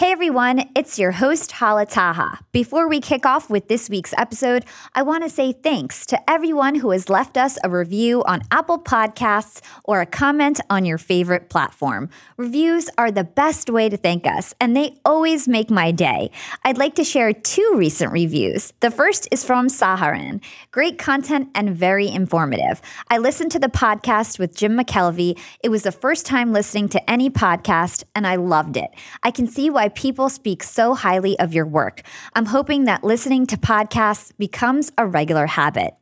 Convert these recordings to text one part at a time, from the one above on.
Hey everyone, it's your host Hala Taha. Before we kick off with this week's episode, I want to say thanks to everyone who has left us a review on Apple Podcasts or a comment on your favorite platform. Reviews are the best way to thank us, and they always make my day. I'd like to share two recent reviews. The first is from Saharan. Great content and very informative. I listened to the podcast with Jim McKelvey. It was the first time listening to any podcast, and I loved it. I can see why people speak so highly of your work. I'm hoping that listening to podcasts becomes a regular habit.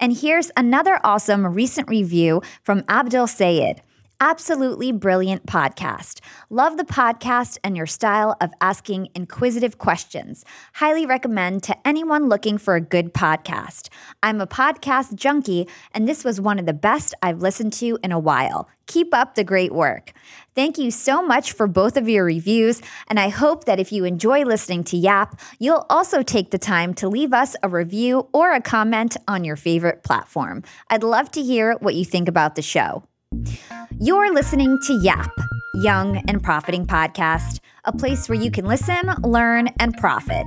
And here's another awesome recent review from Abdul Sayed. Absolutely brilliant podcast. Love the podcast and your style of asking inquisitive questions. Highly recommend to anyone looking for a good podcast. I'm a podcast junkie, and this was one of the best I've listened to in a while. Keep up the great work. Thank you so much for both of your reviews, and I hope that if you enjoy listening to Yap, you'll also take the time to leave us a review or a comment on your favorite platform. I'd love to hear what you think about the show. You're listening to Yap, Young and Profiting Podcast, a place where you can listen, learn, and profit.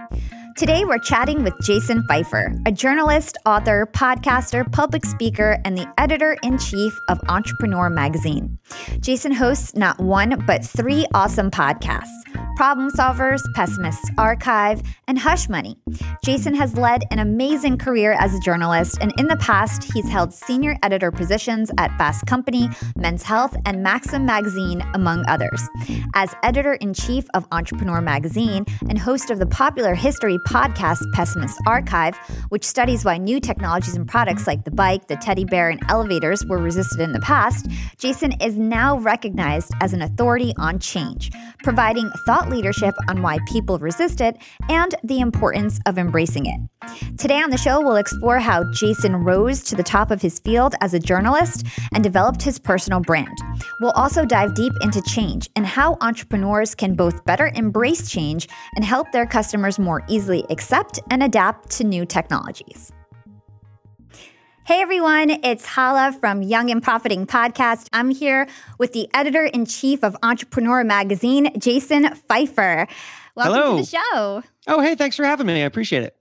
Today, we're chatting with Jason Feifer, a journalist, author, podcaster, public speaker, and the editor in chief of Entrepreneur Magazine. Jason hosts not one, but three awesome podcasts Problem Solvers, Pessimists Archive, and Hush Money. Jason has led an amazing career as a journalist, and in the past, he's held senior editor positions at Fast Company, Men's Health, and Maxim Magazine, among others. As editor in chief of Entrepreneur Magazine and host of the popular history podcast Pessimist Archive, which studies why new technologies and products like the bike, the teddy bear, and elevators were resisted in the past, Jason is now recognized as an authority on change, providing thought leadership on why people resist it and the importance of embracing it. Today on the show, we'll explore how Jason rose to the top of his field as a journalist and developed his personal brand. We'll also dive deep into change and how entrepreneurs can both better embrace change and help their customers more easily accept and adapt to new technologies. Hey everyone, it's Hala from Young and Profiting Podcast. I'm here with the editor in chief of Entrepreneur Magazine, Jason Feifer. Welcome Hello. to the show. Oh, hey, thanks for having me. I appreciate it.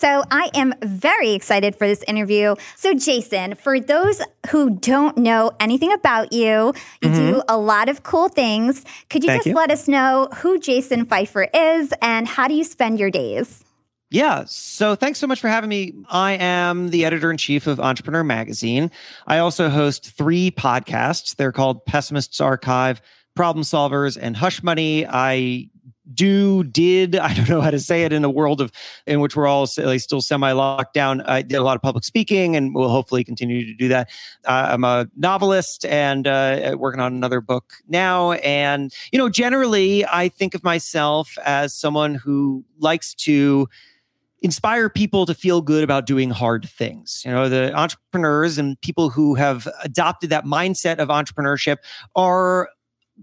So, I am very excited for this interview. So, Jason, for those who don't know anything about you, you do a lot of cool things. Could you Mm-hmm. Thank just you. let us know who Jason Feifer is and how do you spend your days? Yeah. So thanks so much for having me. I am the editor in chief of Entrepreneur Magazine. I also host three podcasts. They're called Pessimists Archive, Problem Solvers, and Hush Money. I do did i don't know how to say it in a world of in which we're all like, still semi locked down. I did a lot of public speaking and will hopefully continue to do that. Uh, i'm a novelist and uh, working on another book now. And you know generally i think of myself as someone who likes to inspire people to feel good about doing hard things. You know, the entrepreneurs and people who have adopted that mindset of entrepreneurship are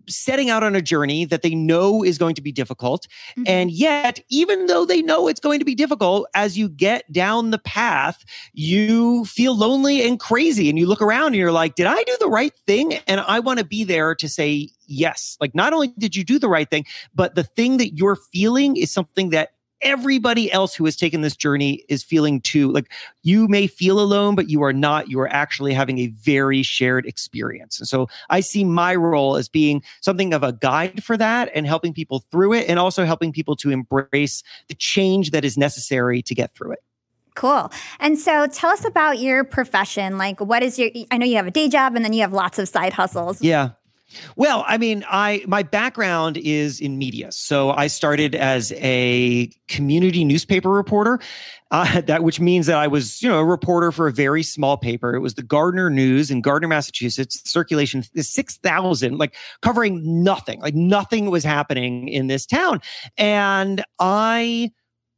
setting out on a journey that they know is going to be difficult. Mm-hmm. And yet, even though they know it's going to be difficult, as you get down the path, you feel lonely and crazy. And you look around and you're like, did I do the right thing? And I want to be there to say, yes. Like, not only did you do the right thing, but the thing that you're feeling is something that everybody else who has taken this journey is feeling too. Like you may feel alone, but you are not. You are actually having a very shared experience. And so I see my role as being something of a guide for that and helping people through it and also helping people to embrace the change that is necessary to get through it. Cool. And so tell us about your profession. Like, what is your, I know you have a day job and then you have lots of side hustles. Yeah. Well, I mean, I my background is in media, so I started as a community newspaper reporter. Uh, that which means that I was, you know, a reporter for a very small paper. It was the Gardner News in Gardner, Massachusetts. Circulation is six thousand, like covering nothing, like nothing was happening in this town, and I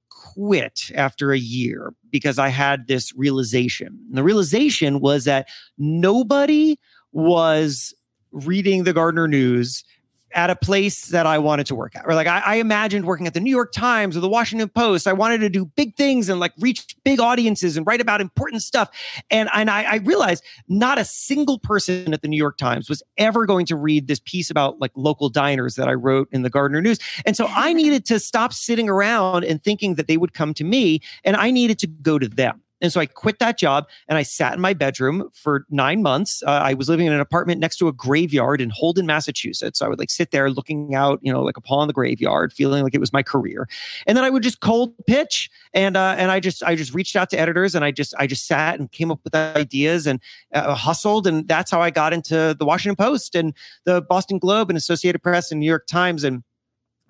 quit after a year because I had this realization. And the realization was that nobody was reading the Gardner News at a place that I wanted to work at. Or like I, I, imagined working at the New York Times or the Washington Post. I wanted to do big things and like reach big audiences and write about important stuff. And, and I, I realized not a single person at the New York Times was ever going to read this piece about like local diners that I wrote in the Gardner News. And so I needed to stop sitting around and thinking that they would come to me and I needed to go to them. And so I quit that job and I sat in my bedroom for nine months. Uh, I was living in an apartment next to a graveyard in Holden, Massachusetts. So I would like sit there looking out, you know, like upon the graveyard, feeling like it was my career. And then I would just cold pitch, and uh, and I just I just reached out to editors, and I just I just sat and came up with ideas and uh, hustled, and that's how I got into the Washington Post and the Boston Globe and Associated Press and New York Times and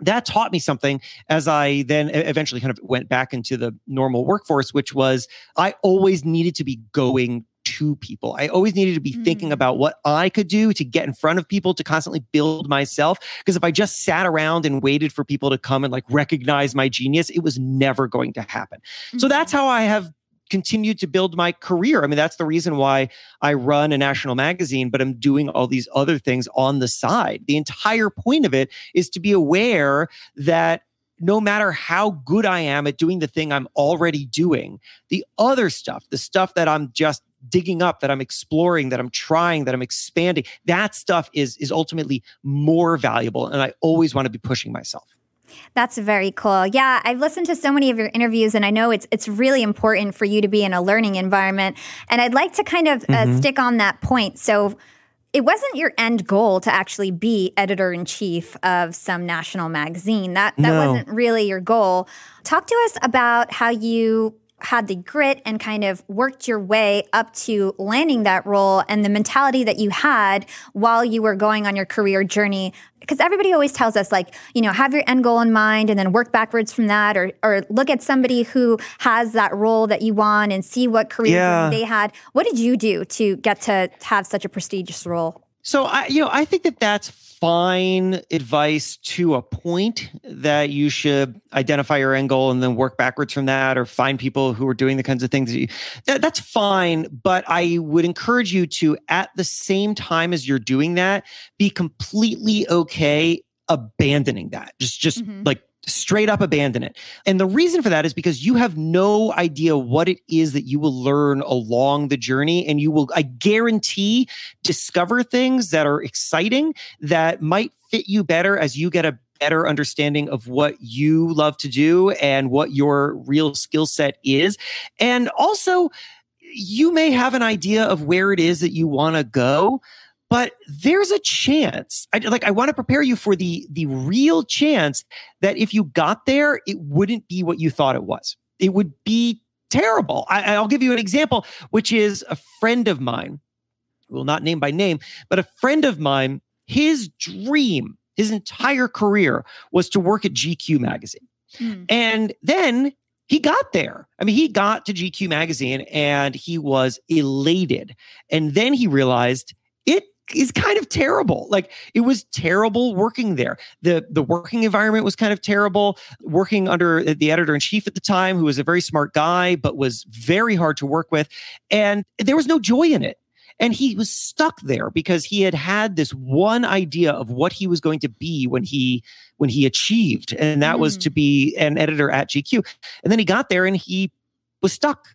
that taught me something as I then eventually kind of went back into the normal workforce, which was I always needed to be going to people. I always needed to be mm. thinking about what I could do to get in front of people to constantly build myself. Because if I just sat around and waited for people to come and like recognize my genius, it was never going to happen. Mm. So that's mm-hmm. how I have continued to build my career. I mean, that's the reason why I run a national magazine, but I'm doing all these other things on the side. The entire point of it is to be aware that no matter how good I am at doing the thing I'm already doing, the other stuff, the stuff that I'm just digging up that i'm exploring that i'm trying that i'm expanding that stuff is is ultimately more valuable and i always want to be pushing myself that's very cool. Yeah, I've listened to so many of your interviews, and I know it's it's really important for you to be in a learning environment. And I'd like to kind of uh, mm-hmm. stick on that point. So, it wasn't your end goal to actually be editor in chief of some national magazine. That that no. wasn't really your goal. Talk to us about how you had the grit and kind of worked your way up to landing that role and the mentality that you had while you were going on your career journey. Because everybody always tells us like you know have your end goal in mind and then work backwards from that or or look at somebody who has that role that you want and see what career yeah. they had. What did you do to get to have such a prestigious role? So I, you know, I think that that's fine advice to a point that you should identify your end goal and then work backwards from that, or find people who are doing the kinds of things that you. That, that's fine, but I would encourage you to, at the same time as you're doing that, be completely okay abandoning that. Just, just mm-hmm. like straight up abandon it. And the reason for that is because you have no idea what it is that you will learn along the journey. And you will, I guarantee, discover things that are exciting that might fit you better as you get a better understanding of what you love to do and what your real skill set is. And also, you may have an idea of where it is that you want to go but there's a chance I, like i want to prepare you for the the real chance that if you got there it wouldn't be what you thought it was it would be terrible I, i'll give you an example which is a friend of mine will not name by name but a friend of mine his dream his entire career was to work at gq magazine mm. and then he got there. I mean, he got to GQ magazine and he was elated. And then he realized is kind of terrible. Like it was terrible working there. The the working environment was kind of terrible. Working under the editor in chief at the time, who was a very smart guy, but was very hard to work with. And there was no joy in it. And he was stuck there because he had had this one idea of what he was going to be when he when he achieved, and that mm. was to be an editor at GQ. And then he got there and he was stuck.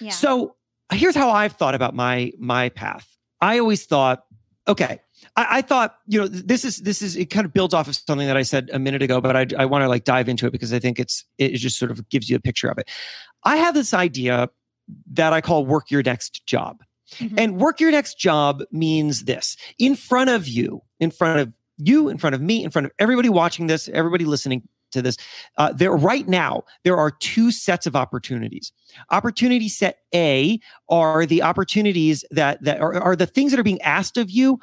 Yeah. So here's how I've thought about my my path. I always thought Okay. I, I, thought, you know, this is this is it kind of builds off of something that I said a minute ago, but I, I want to like dive into it because I think it's it just sort of gives you a picture of it. I have this idea that I call work your next job. Mm-hmm. And work your next job means this in front of you, in front of you, in front of me, in front of everybody watching this, everybody listening, to this. Uh, there right now there are two sets of opportunities. Opportunity set A are the opportunities that that are, are the things that are being asked of you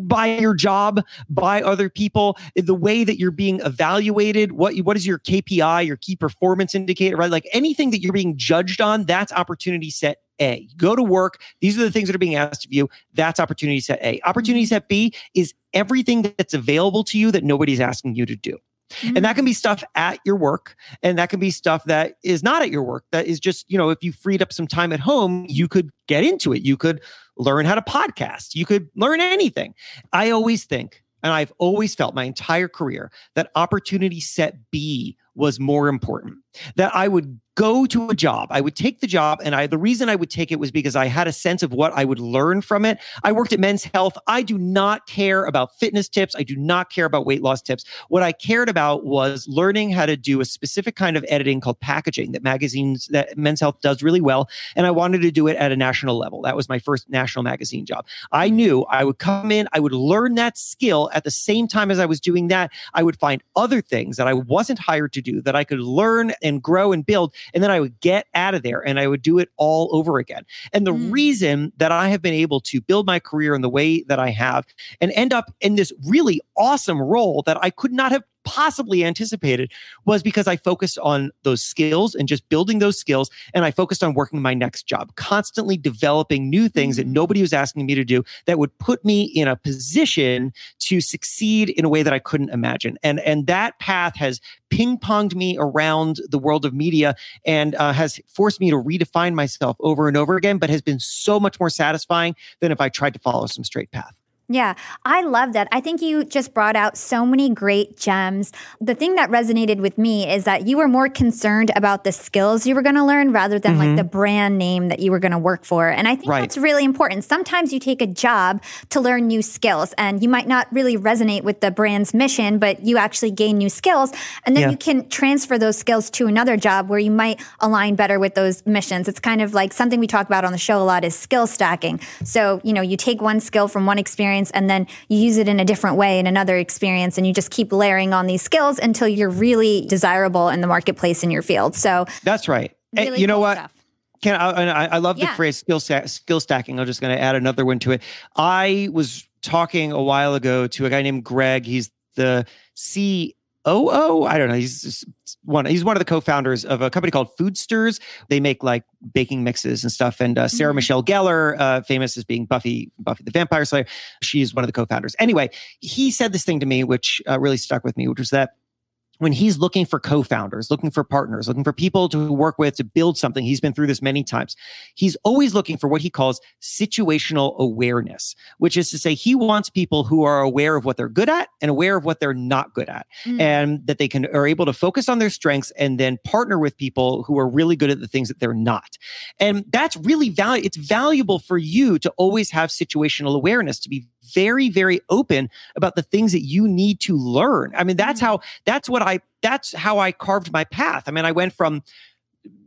by your job, by other people, the way that you're being evaluated, what what is your KPI, your key performance indicator, right? Like anything that you're being judged on, that's opportunity set A. Go to work. These are the things that are being asked of you. That's opportunity set A. Opportunity set B is everything that's available to you that nobody's asking you to do. Mm-hmm. And that can be stuff at your work. And that can be stuff that is not at your work. That is just, you know, if you freed up some time at home, you could get into it. You could learn how to podcast. You could learn anything. I always think, and I've always felt my entire career that opportunity set B was more important. That I would go to a job. I would take the job and I the reason I would take it was because I had a sense of what I would learn from it. I worked at Men's Health. I do not care about fitness tips. I do not care about weight loss tips. What I cared about was learning how to do a specific kind of editing called packaging that magazines that Men's Health does really well and I wanted to do it at a national level. That was my first national magazine job. I knew I would come in, I would learn that skill at the same time as I was doing that, I would find other things that I wasn't hired to do that I could learn and grow and build and then I would get out of there and I would do it all over again. And the mm. reason that I have been able to build my career in the way that I have and end up in this really awesome role that I could not have possibly anticipated was because I focused on those skills and just building those skills. And I focused on working my next job, constantly developing new things that mm-hmm. nobody was asking me to do that would put me in a position to succeed in a way that I couldn't imagine. And, and that path has ping ponged me around the world of media and uh, has forced me to redefine myself over and over again, but has been so much more satisfying than if I tried to follow some straight path. Yeah, I love that. I think you just brought out so many great gems. The thing that resonated with me is that you were more concerned about the skills you were going to learn rather than mm-hmm. like the brand name that you were going to work for. And I think right. that's really important. Sometimes you take a job to learn new skills and you might not really resonate with the brand's mission, but you actually gain new skills. And then yeah. you can transfer those skills to another job where you might align better with those missions. It's kind of like something we talk about on the show a lot is skill stacking. So, you know, you take one skill from one experience experience and then you use it in a different way in another experience and you just keep layering on these skills until you're really desirable in the marketplace in your field. So that's right. Really and you know what? Stuff. Can I, I love the yeah. phrase skill skill stacking. I'm just going to add another one to it. I was talking a while ago to a guy named Greg. He's the C Oh, oh, I don't know. He's one. He's one of the co-founders of a company called Foodstirs. They make like baking mixes and stuff. And uh, Sarah mm-hmm. Michelle Gellar, uh, famous as being Buffy, Buffy the Vampire Slayer, she's one of the co-founders. Anyway, he said this thing to me, which uh, really stuck with me, which was that when he's looking for co-founders, looking for partners, looking for people to work with to build something, he's been through this many times. He's always looking for what he calls situational awareness, which is to say he wants people who are aware of what they're good at and aware of what they're not good at mm. and that they can are able to focus on their strengths and then partner with people who are really good at the things that they're not. And that's really valuable. It's valuable for you to always have situational awareness to be very, very open about the things that you need to learn. I mean, that's mm. how, that's what I, that's how I carved my path. I mean, I went from,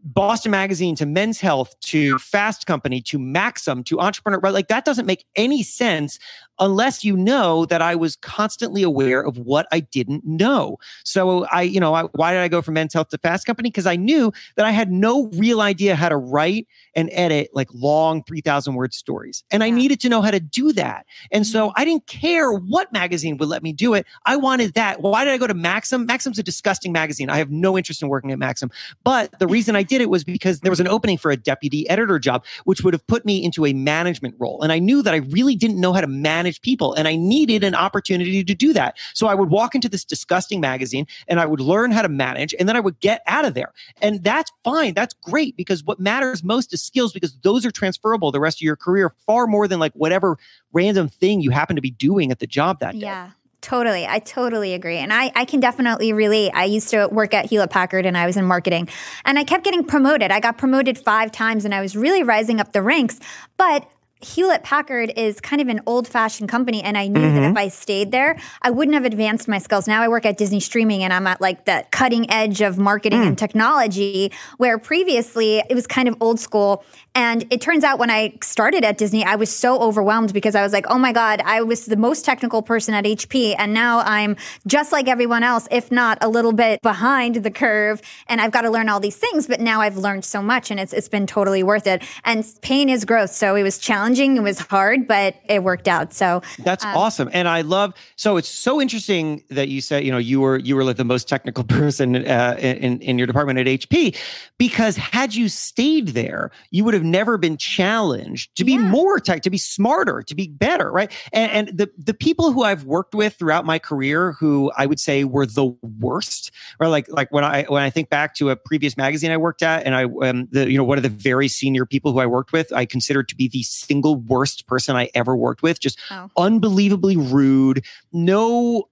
Boston Magazine to Men's Health to Fast Company to Maxim to Entrepreneur, right? Like that doesn't make any sense unless you know that I was constantly aware of what I didn't know. So I, you know, I, why did I go from Men's Health to Fast Company? Because I knew that I had no real idea how to write and edit like long 3,000 word stories. And I needed to know how to do that. And so mm-hmm. I didn't care what magazine would let me do it. I wanted that. Why did I go to Maxim? Maxim's a disgusting magazine. I have no interest in working at Maxim. But the reason I did it was because there was an opening for a deputy editor job, which would have put me into a management role. And I knew that I really didn't know how to manage manage people. And I needed an opportunity to do that. So I would walk into this disgusting magazine and I would learn how to manage and then I would get out of there. And that's fine. That's great because what matters most is skills because those are transferable the rest of your career far more than like whatever random thing you happen to be doing at the job that day. Yeah. Totally. I totally agree. And I, I can definitely relate. I used to work at Hewlett Packard and I was in marketing and I kept getting promoted. I got promoted five times and I was really rising up the ranks. But Hewlett Packard is kind of an old fashioned company. And I knew mm-hmm. that if mm-hmm. I stayed there, I wouldn't have advanced my skills. Now I work at Disney Streaming and I'm at like the cutting edge of marketing mm. and technology, where previously it was kind of old school. And it turns out when I started at Disney, I was so overwhelmed because I was like, oh my God, I was the most technical person at HP. And now I'm just like everyone else, if not a little bit behind the curve. And I've got to learn all these things. But now I've learned so much and it's, it's been totally worth it. And pain is growth. So it was challenging. It was hard, but it worked out. So that's um, awesome. And I love, so it's so interesting that you said, you know, you were, you were like the most technical person uh, in, in your department at HP because had you stayed there, you would have never been challenged to be yeah. more tech, to be smarter, to be better, right? And, and the the people who I've worked with throughout my career, who I would say were the worst, or like like when I when I think back to a previous magazine I worked at, and I um, the you know one of the very senior people who I worked with, I considered to be the single worst person I ever worked with, just oh. unbelievably rude, no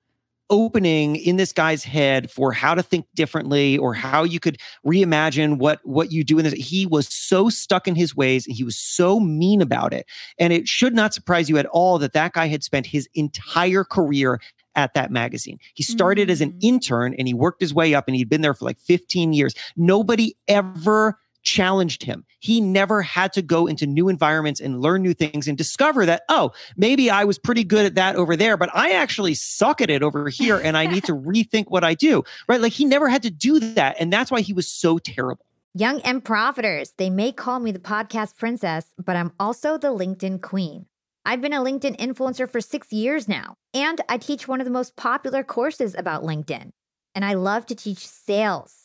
opening in this guy's head for how to think differently or how you could reimagine what what you do in this he was so stuck in his ways and he was so mean about it and it should not surprise you at all that that guy had spent his entire career at that magazine. He started mm-hmm. as an mm. intern and he worked his way up and he'd been there for like 15 years. Nobody ever challenged him. He never had to go into new environments and learn new things and discover that, oh, maybe I was pretty good at that over there, but I actually suck at it over here and I need to rethink what I do. Right. Like he never had to do that. And that's why he was so terrible. Young and profiters, they may call me the podcast princess, but I'm also the LinkedIn queen. I've been a LinkedIn influencer for six years now, and I teach one of the most popular courses about LinkedIn. And I love to teach sales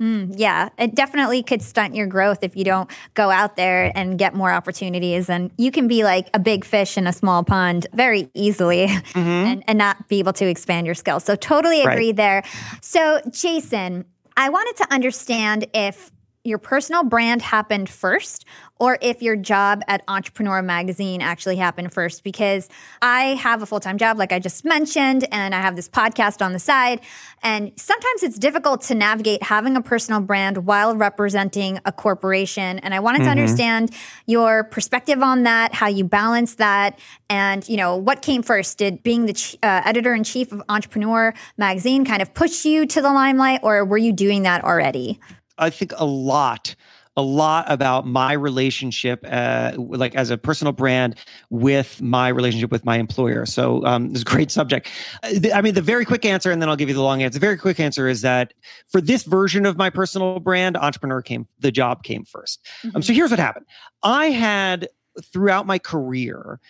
Mm, yeah, it definitely could stunt your growth if you don't go out there and get more opportunities. And you can be like a big fish in a small pond very easily mm-hmm. and, and, not be able to expand your skills. So, totally agree right. there. So, Jason, I wanted to understand if your personal brand happened first or if your job at Entrepreneur Magazine actually happened first. Because I have a full time job, like I just mentioned, and I have this podcast on the side. And sometimes it's difficult to navigate having a personal brand while representing a corporation. And I wanted mm-hmm. to understand your perspective on that, how you balance that, and you know what came first. Did being the uh, editor in chief of Entrepreneur Magazine kind of push you to the limelight, or were you doing that already? I think a lot a lot about my relationship, uh, like as a personal brand, with my relationship with my employer. So um, it's a great subject. Uh, I mean, the very quick answer, and then I'll give you the long answer. The very quick answer is that for this version of my personal brand, entrepreneur came, the job came 1st mm-hmm. um, so here's what happened. I had throughout my career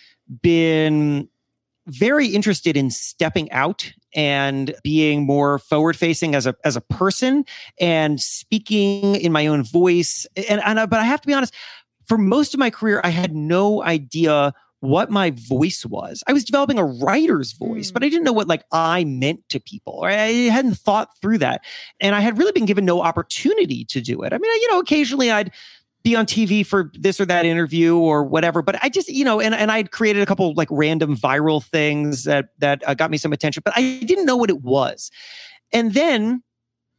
been very interested in stepping out and being more forward facing as a as a person and speaking in my own voice and, and uh, but I have to be honest for most of my career I had no idea what my voice was. I was developing a writer's voice, but hmm. I didn't know what like I meant to people. I hadn't thought through that. And I had really been given no opportunity to do it. I mean, you know, occasionally I'd be on TV for this or that interview or whatever. But I just, you know, and, and I'd created a couple like random viral things that that uh, got me some attention, but I didn't know what it was. And then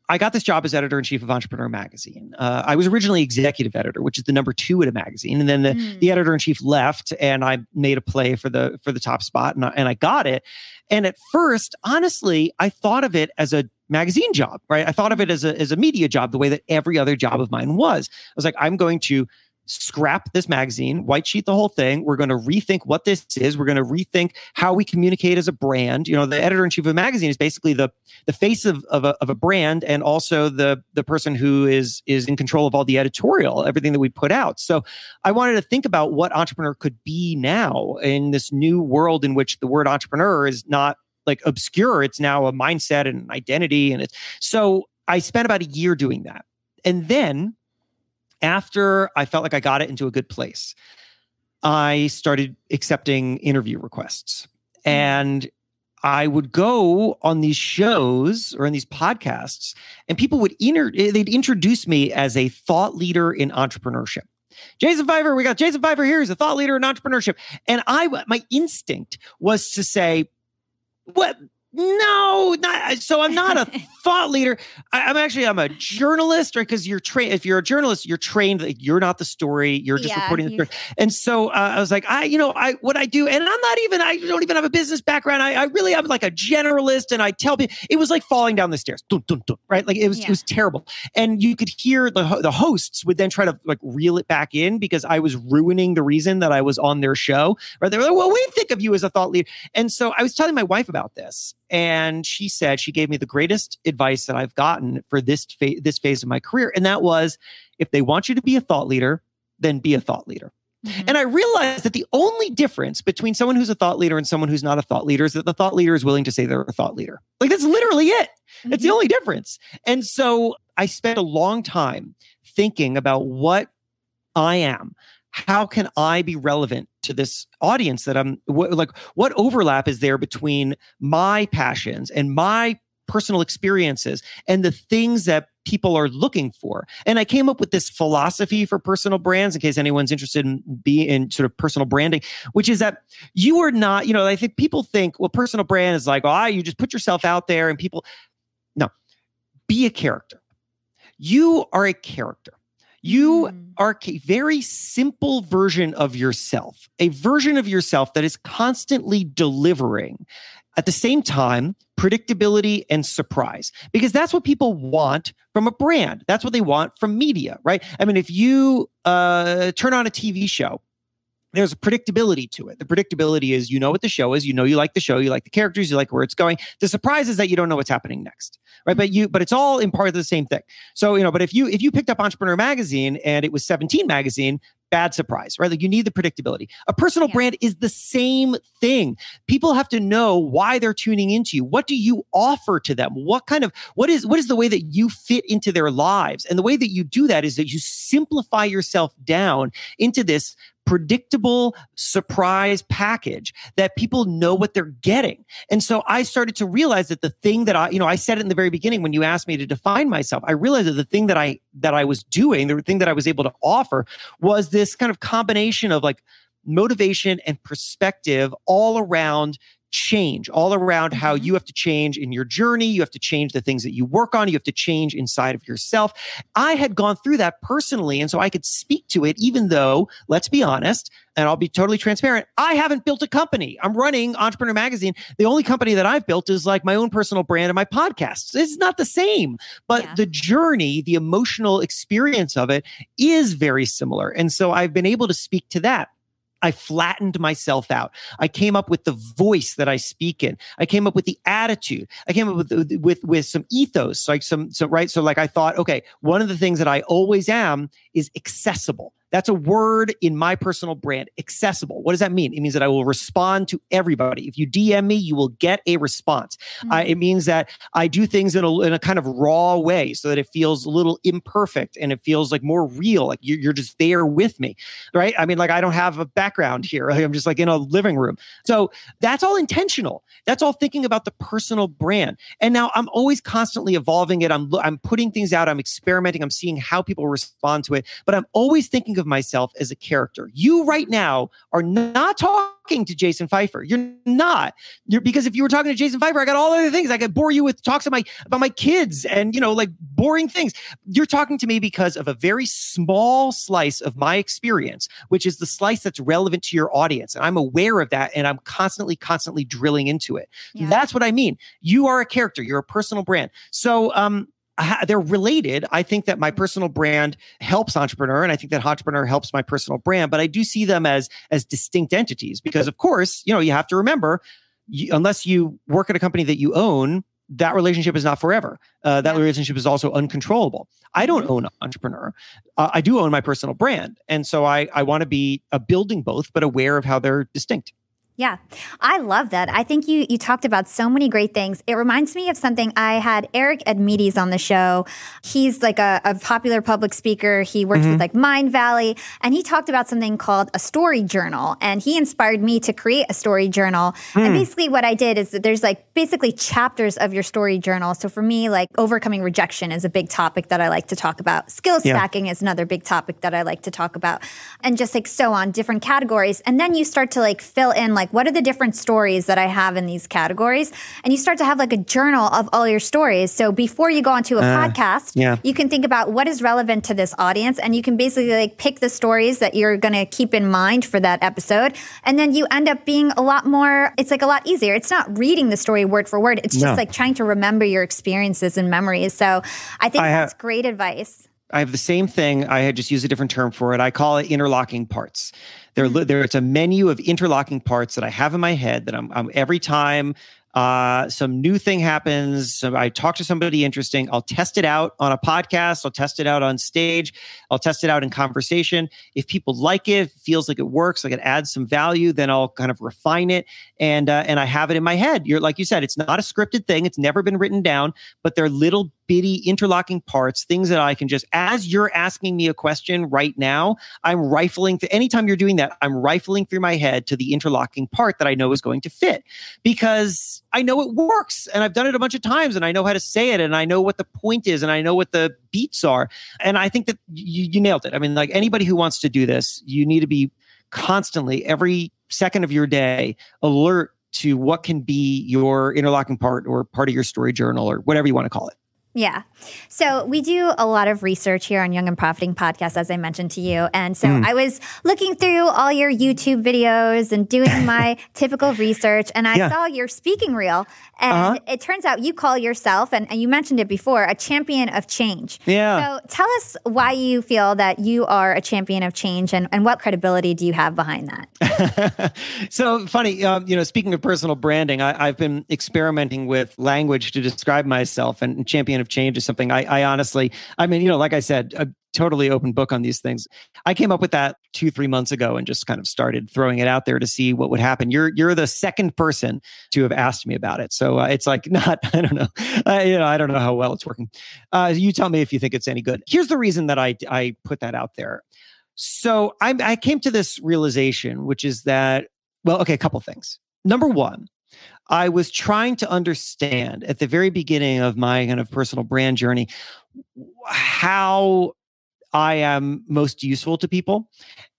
I got this job as editor in chief of Entrepreneur Magazine. Uh, I was originally executive editor, which is the number two at a magazine, and then the, mm. the editor in chief left, and I made a play for the for the top spot, and I, and I got it. And at first, honestly, I thought of it as a magazine job, right? I thought of it as a as a media job, the way that every other job of mine was. I was like, I'm going to scrap this magazine, white sheet the whole thing. We're going to rethink what this is. We're going to rethink how we communicate as a brand. You know, the editor in chief of a magazine is basically the the face of, of, a, of a brand and also the the person who is is in control of all the editorial, everything that we put out. So I wanted to think about what entrepreneur could be now in this new world in which the word entrepreneur is not like obscure. It's now a mindset and an identity. And it's so I spent about a year doing that. And then after I felt like I got it into a good place, I started accepting interview requests. Mm-hmm. And I would go on these shows or in these podcasts, and people would inter- they'd introduce me as a thought leader in entrepreneurship. Jason Feifer, we got Jason Feifer here. He's a thought leader in entrepreneurship. And I, my instinct was to say, what? No, not so. I'm not a thought leader. I, am actually I'm a journalist, right? Because you're trained. If you're a journalist, you're trained. Like, you're not the story. You're just yeah, reporting the story. And so uh, I was like, I, you know, I what I do, and I'm not even. I don't even have a business background. I, I really am like a generalist, and I tell people it was like falling down the stairs, dun, dun, dun, right? Like it was yeah. it was terrible. And you could hear the the hosts would then try to like reel it back in because I was ruining the reason that I was on their show. Right? They were like, well, we think of you as a thought leader. And so I was telling my wife about this and she said she gave me the greatest advice that I've gotten for this fa- this phase of my career, and that was, if they want you to be a thought leader, then be a thought leader. Mm-hmm. And I realized that the only difference between someone who's a thought leader and someone who's not a thought leader is that the thought leader is willing to say they're a thought leader. Like that's literally it. Mm-hmm. It's the only difference. And so I spent a long time thinking about what I am, how can I be relevant to this audience that I'm what, like what overlap is there between my passions and my personal experiences and the things that people are looking for. And I came up with this philosophy for personal brands in case anyone's interested in being in sort of personal branding, which is that you are not, you know, I think people think, well, personal brand is like, oh, you just put yourself out there and people no, be a character. You are a character. You mm. are a very simple version of yourself, a version of yourself that is constantly delivering at the same time predictability and surprise because that's what people want from a brand that's what they want from media right i mean if you uh, turn on a tv show there's a predictability to it. The predictability is you know what the show is, you know you like the show, you like the characters, you like where it's going. The surprise is that you don't know what's happening next. Right. But you but it's all in part of the same thing. So, you know, but if you if you picked up Entrepreneur Magazine and it was 17 magazine, bad surprise, right? Like you need the predictability. A personal yeah. brand is the same thing. People have to know why they're tuning into you. What do you offer to them? What kind of what is what is the way that you fit into their lives? And the way that you do that is that you simplify yourself down into this predictable surprise package that people know what they're getting. And so I started to realize that the thing that I, you know, I said it in the very beginning when you asked me to define myself, I realized that the thing that I that I was doing, the thing that I was able to offer was this kind of combination of like motivation and perspective all around change all around how mm-hmm. you have to change in your journey. You have to change the things that you work on. You have to change inside of yourself. I had gone through that personally. And so I could speak to it, even though, let's be honest, and I'll be totally transparent, I haven't built a company. I'm running Entrepreneur Magazine. The only company that I've built is like my own personal brand and my podcasts. It's not the same, but yeah. the journey, the emotional experience of it is very similar. And so I've been able to speak to that. I flattened myself out. I came up with the voice that I speak in. I came up with the attitude. I came up with with with some ethos, like some so right. So like I thought, okay, one of the things that I always am is accessible. That's a word in my personal brand, accessible. What does that mean? It means that I will respond to everybody. If you DM me, you will get a response. Mm-hmm. Uh, it means that I do things in a, in a kind of raw way so that it feels a little imperfect and it feels like more real. Like you're, you're just there with me, right? I mean, like I don't have a background here. I'm just like in a living room. So that's all intentional. That's all thinking about the personal brand. And now I'm always constantly evolving it. I'm, I'm putting things out. I'm experimenting. I'm seeing how people respond to it. But I'm always thinking of myself as a character. You right now are not talking to Jason Feifer. You're not. You're because if you were talking to Jason Feifer, I got all other things. I could bore you with talks of my about my kids and you know like boring things. You're talking to me because of a very small slice of my experience, which is the slice that's relevant to your audience. And I'm aware of that and I'm constantly, constantly drilling into it. Yeah. That's what I mean. You are a character, you're a personal brand. So um they're related. I think that my personal brand helps entrepreneur, and I think that entrepreneur helps my personal brand. But I do see them as as distinct entities because, of course, you know you have to remember, you, unless you work at a company that you own, that relationship is not forever. Uh, that relationship is also uncontrollable. I don't mm-hmm. own entrepreneur. Uh, I do own my personal brand, and so I I want to be a building both, but aware of how they're distinct. Yeah, I love that. I think you you talked about so many great things. It reminds me of something I had Eric Edmeades on the show. He's like a, a popular public speaker. He works mm-hmm. with like Mindvalley, and he talked about something called a story journal. And he inspired me to create a story journal. Mm. And basically, what I did is that there's like basically chapters of your story journal. So for me, like overcoming rejection is a big topic that I like to talk about. Skill stacking yeah. is another big topic that I like to talk about, and just like so on different categories. And then you start to like fill in like like what are the different stories that I have in these categories? And you start to have like a journal of all your stories. So before you go onto a uh, podcast, yeah. you can think about what is relevant to this audience and you can basically like pick the stories that you're going to keep in mind for that episode. And then you end up being a lot more, it's like a lot easier. It's not reading the story word for word. It's just no. like trying to remember your experiences and memories. So I think I that's have, great advice. I have the same thing. I had just used a different term for it. I call it interlocking parts. There, there, it's a menu of interlocking parts that I have in my head that I'm, I'm every time uh, some new thing happens. So I talk to somebody interesting. I'll test it out on a podcast. I'll test it out on stage. I'll test it out in conversation. If people like it, feels like it works, like it adds some value, then I'll kind of refine it and uh, and I have it in my head. You're like you said, it's not a scripted thing. It's never been written down, but they're little bitty interlocking parts, things that I can just, as you're asking me a question right now, I'm rifling through, anytime you're doing that, I'm rifling through my head to the interlocking part that I know is going to fit because I know it works and I've done it a bunch of times and I know how to say it and I know what the point is and I know what the beats are. And I think that you, you nailed it. I mean, like anybody who wants to do this, you need to be constantly, every second of your day, alert to what can be your interlocking part or part of your story journal or whatever you want to call it. Yeah. So we do a lot of research here on Young and Profiting Podcast, as I mentioned to you. And so mm. I was looking through all your YouTube videos and doing my typical research, and I yeah. saw your speaking reel. And uh-huh. it turns out you call yourself, and, and you mentioned it before, a champion of change. Yeah. So tell us why you feel that you are a champion of change and, and what credibility do you have behind that? so funny, um, you know, speaking of personal branding, I, I've been experimenting with language to describe myself, and champion of change is something I, I honestly, I mean, you know, like I said, a totally open book on these things. I came up with that two, three months ago and just kind of started throwing it out there to see what would happen. You're you're the second person to have asked me about it, so uh, it's like not. I don't know. Uh, you know, I don't know how well it's working. Uh, you tell me if you think it's any good. Here's the reason that I I put that out there. So I, I came to this realization, which is that well, okay, a couple things. Number one, I was trying to understand at the very beginning of my kind of personal brand journey how I am most useful to people.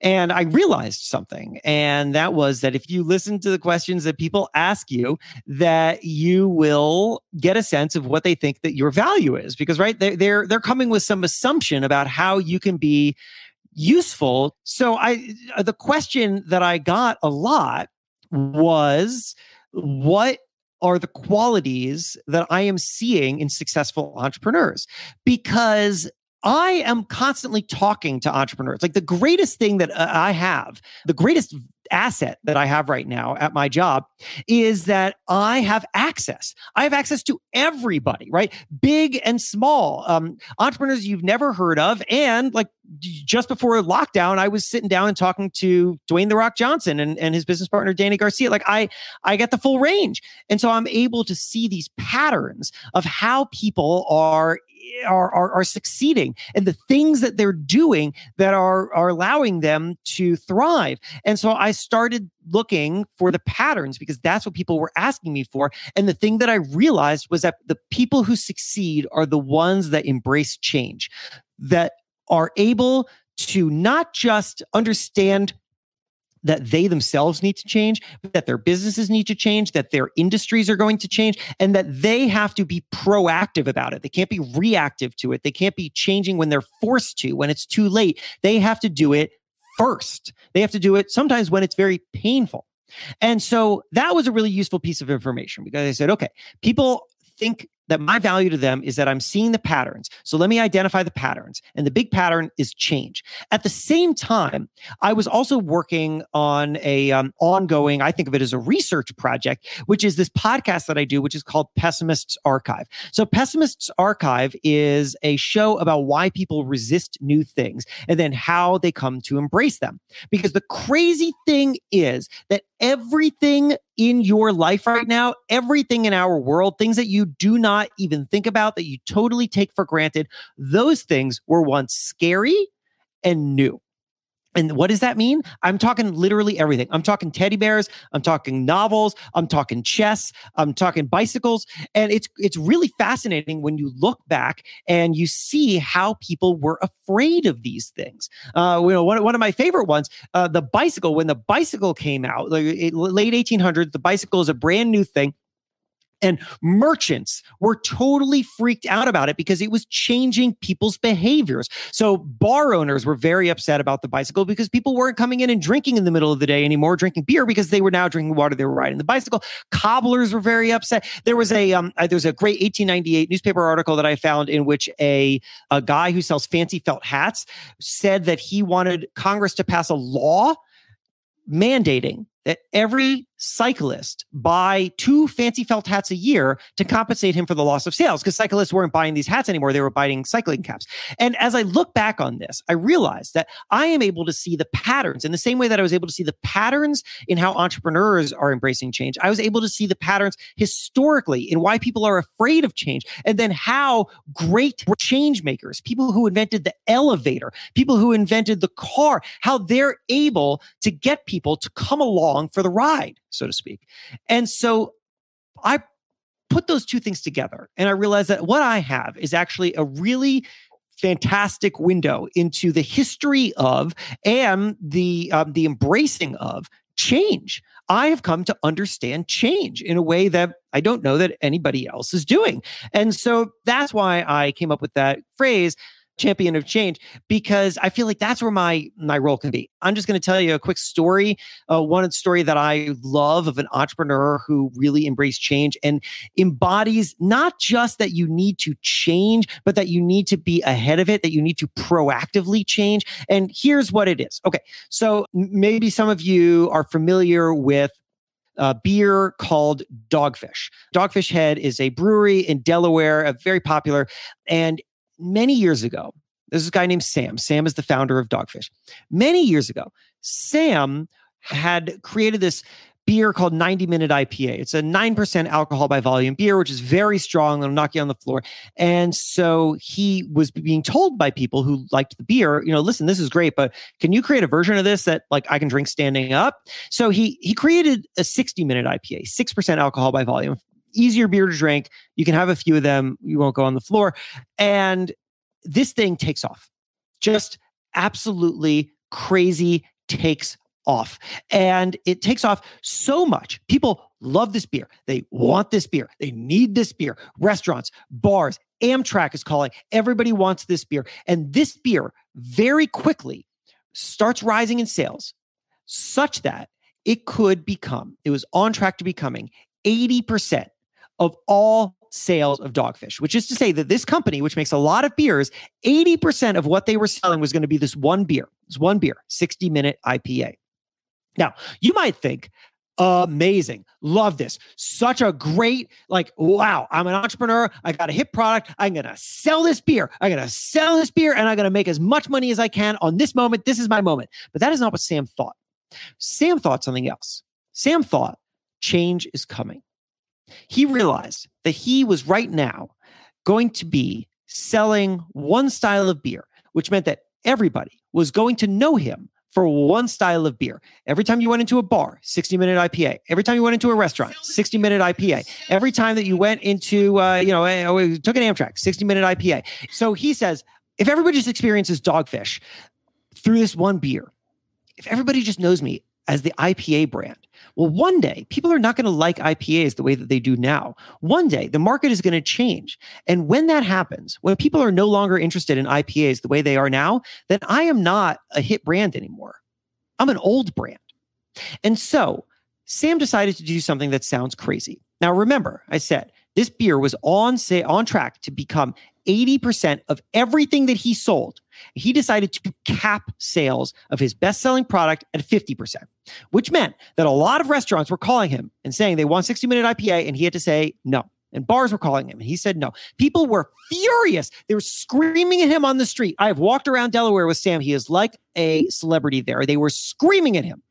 And I realized something, and that was that if you listen to the questions that people ask you, that you will get a sense of what they think that your value is. Because right, they're they're, coming with some assumption about how you can be useful. So I the question that I got a lot was what are the qualities that I am seeing in successful entrepreneurs? Because I am constantly talking to entrepreneurs. Like the greatest thing that uh, I have, the greatest asset that I have right now at my job is that I have access. I have access to everybody, right? Big and small, um, entrepreneurs you've never heard of, and like just before lockdown, I was sitting down and talking to Dwayne the Rock Johnson and, and his business partner Dany Garcia. Like I I get the full range. And so I'm able to see these patterns of how people are are, are, are succeeding and the things that they're doing that are are allowing them to thrive. And so I started looking for the patterns because that's what people were asking me for. And the thing that I realized was that the people who succeed are the ones that embrace change, that are able to not just understand that they themselves need to change, that their businesses need to change, that their industries are going to change, and that they have to be proactive about it. They can't be reactive to it. They can't be changing when they're forced to, when it's too late. They have to do it first. They have to do it sometimes when it's very painful. And so that was a really useful piece of information because I said, okay, people think that my value to them is that I'm seeing the patterns. So let me identify the patterns. And the big pattern is change. At the same time, I was also working on a um, ongoing, I think of it as a research project, which is this podcast that I do, which is called Pessimists Archive. So Pessimists Archive is a show about why people resist new things and then how they come to embrace them. Because the crazy thing is that everything in your life right now, everything in our world, things that you do not even think about, that you totally take for granted, those things were once scary and new. And what does that mean? I'm talking literally everything. I'm talking teddy bears, I'm talking novels, I'm talking chess, I'm talking bicycles, and it's it's really fascinating when you look back and you see how people were afraid of these things. Uh, you know, one, one of my favorite ones, uh, the bicycle. When the bicycle came out, like late 1800s, the bicycle is a brand new thing. And merchants were totally freaked out about it because it was changing people's behaviors. So bar owners were very upset about the bicycle because people weren't coming in and drinking in the middle of the day anymore, drinking beer because they were now drinking water. They were riding the bicycle. Cobblers were very upset. There was a um, uh, there was a great 1898 newspaper article that I found in which a a guy who sells fancy felt hats said that he wanted Congress to pass a law mandating that every cyclist buy two fancy felt hats a year to compensate him for the loss of sales because cyclists weren't buying these hats anymore. They were buying cycling caps. And as I look back on this, I realized that I am able to see the patterns in the same way that I was able to see the patterns in how entrepreneurs are embracing change. I was able to see the patterns historically in why people are afraid of change and then how great change makers, people who invented the elevator, people who invented the car, how they're able to get people to come along for the ride so to speak. And so I put those two things together and I realized that what I have is actually a really fantastic window into the history of and the um, the embracing of change. I have come to understand change in a way that I don't know that anybody else is doing. And so that's why I came up with that phrase champion of change because I feel like that's where my my role can be. I'm just going to tell you a quick story. Uh, one story that I love of an entrepreneur who really embraced change and embodies not just that you need to change, but that you need to be ahead of it, that you need to proactively change. And here's what it is. Okay, so maybe some of you are familiar with a beer called Dogfish. Dogfish Head is a brewery in Delaware, a very popular, and many years ago, there's this guy named Sam. Sam is the founder of Dogfish. Many years ago, Sam had created this beer called 90 Minute IPA. It's a 9% alcohol by volume beer, which is very strong. It'll knock you on the floor. And so he was being told by people who liked the beer, you know, listen, this is great, but can you create a version of this that like I can drink standing up? So he he created a 60 minute IPA, 6% alcohol by volume, easier beer to drink. You can have a few of them. You won't go on the floor. And this thing takes off. Just absolutely crazy takes off. And it takes off so much. People love this beer. They want this beer. They need this beer. Restaurants, bars, Amtrak is calling. Everybody wants this beer. And this beer very quickly starts rising in sales such that it could become, it was on track to becoming 80% of all sales of Dogfish, which is to say that this company, which makes a lot of beers, 80% of what they were selling was going to be this one beer, this one beer, 60 minute IPA. Now, you might think, amazing. Love this. Such a great, like, wow, I'm an entrepreneur. I got a hit product. I'm going to sell this beer. I'm going to sell this beer and I'm going to make as much money as I can on this moment. This is my moment. But that is not what Sam thought. Sam thought something else. Sam thought change is coming. He realized that he was right now going to be selling one style of beer, which meant that everybody was going to know him for one style of beer. Every time you went into a bar, 60 minute IPA. Every time you went into a restaurant, 60 minute IPA. Every time that you went into, uh, you know, uh, took an Amtrak, 60 minute IPA. So he says, if everybody just experiences dogfish through this one beer, if everybody just knows me as the IPA brand. Well, one day people are not going to like IPAs the way that they do now. One day the market is going to change. And when that happens, when people are no longer interested in IPAs the way they are now, then I am not a hit brand anymore. I'm an old brand. And so Sam decided to do something that sounds crazy. Now, remember, I said this beer was on say on track to become 80% of everything that he sold he decided to cap sales of his best selling product at 50%, which meant that a lot of restaurants were calling him and saying they want 60 minute IPA, and he had to say no. And bars were calling him, and he said no. People were furious. They were screaming at him on the street. I have walked around Delaware with Sam. He is like a celebrity there. They were screaming at him.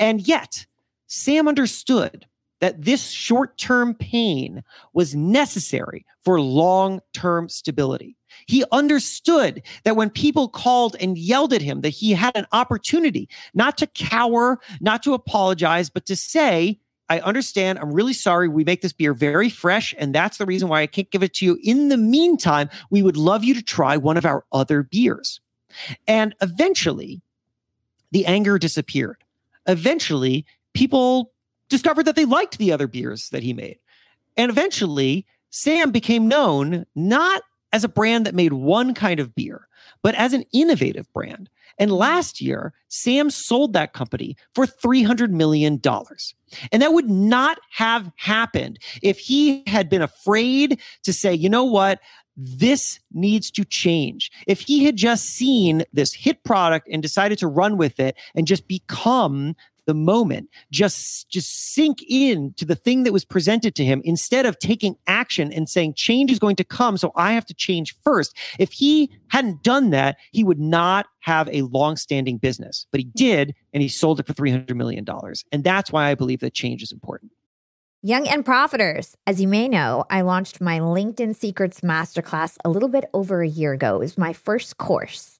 And yet, Sam understood that this short term pain was necessary for long term stability. He understood that when people called and yelled at him, that he had an opportunity not to cower, not to apologize, but to say, I understand. I'm really sorry. We make this beer very fresh, and that's the reason why I can't give it to you. In the meantime, we would love you to try one of our other beers. And eventually, the anger disappeared. Eventually, people discovered that they liked the other beers that he made. And eventually, Sam became known not as a brand that made one kind of beer, but as an innovative brand. And last year, Sam sold that company for $300 million. And that would not have happened if he had been afraid to say, you know what? This needs to change. If he had just seen this hit product and decided to run with it and just become the moment just just sink in to the thing that was presented to him instead of taking action and saying change is going to come so i have to change first if he hadn't done that he would not have a long-standing business but he did and he sold it for 300 million dollars and that's why i believe that change is important Young and Profiters. As you may know, I launched my LinkedIn Secrets Masterclass a little bit over a year ago. It was my first course.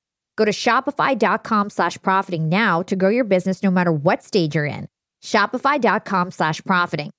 Go to shopify.com slash profiting now to grow your business no matter what stage you're in. Shopify.com slash profiting.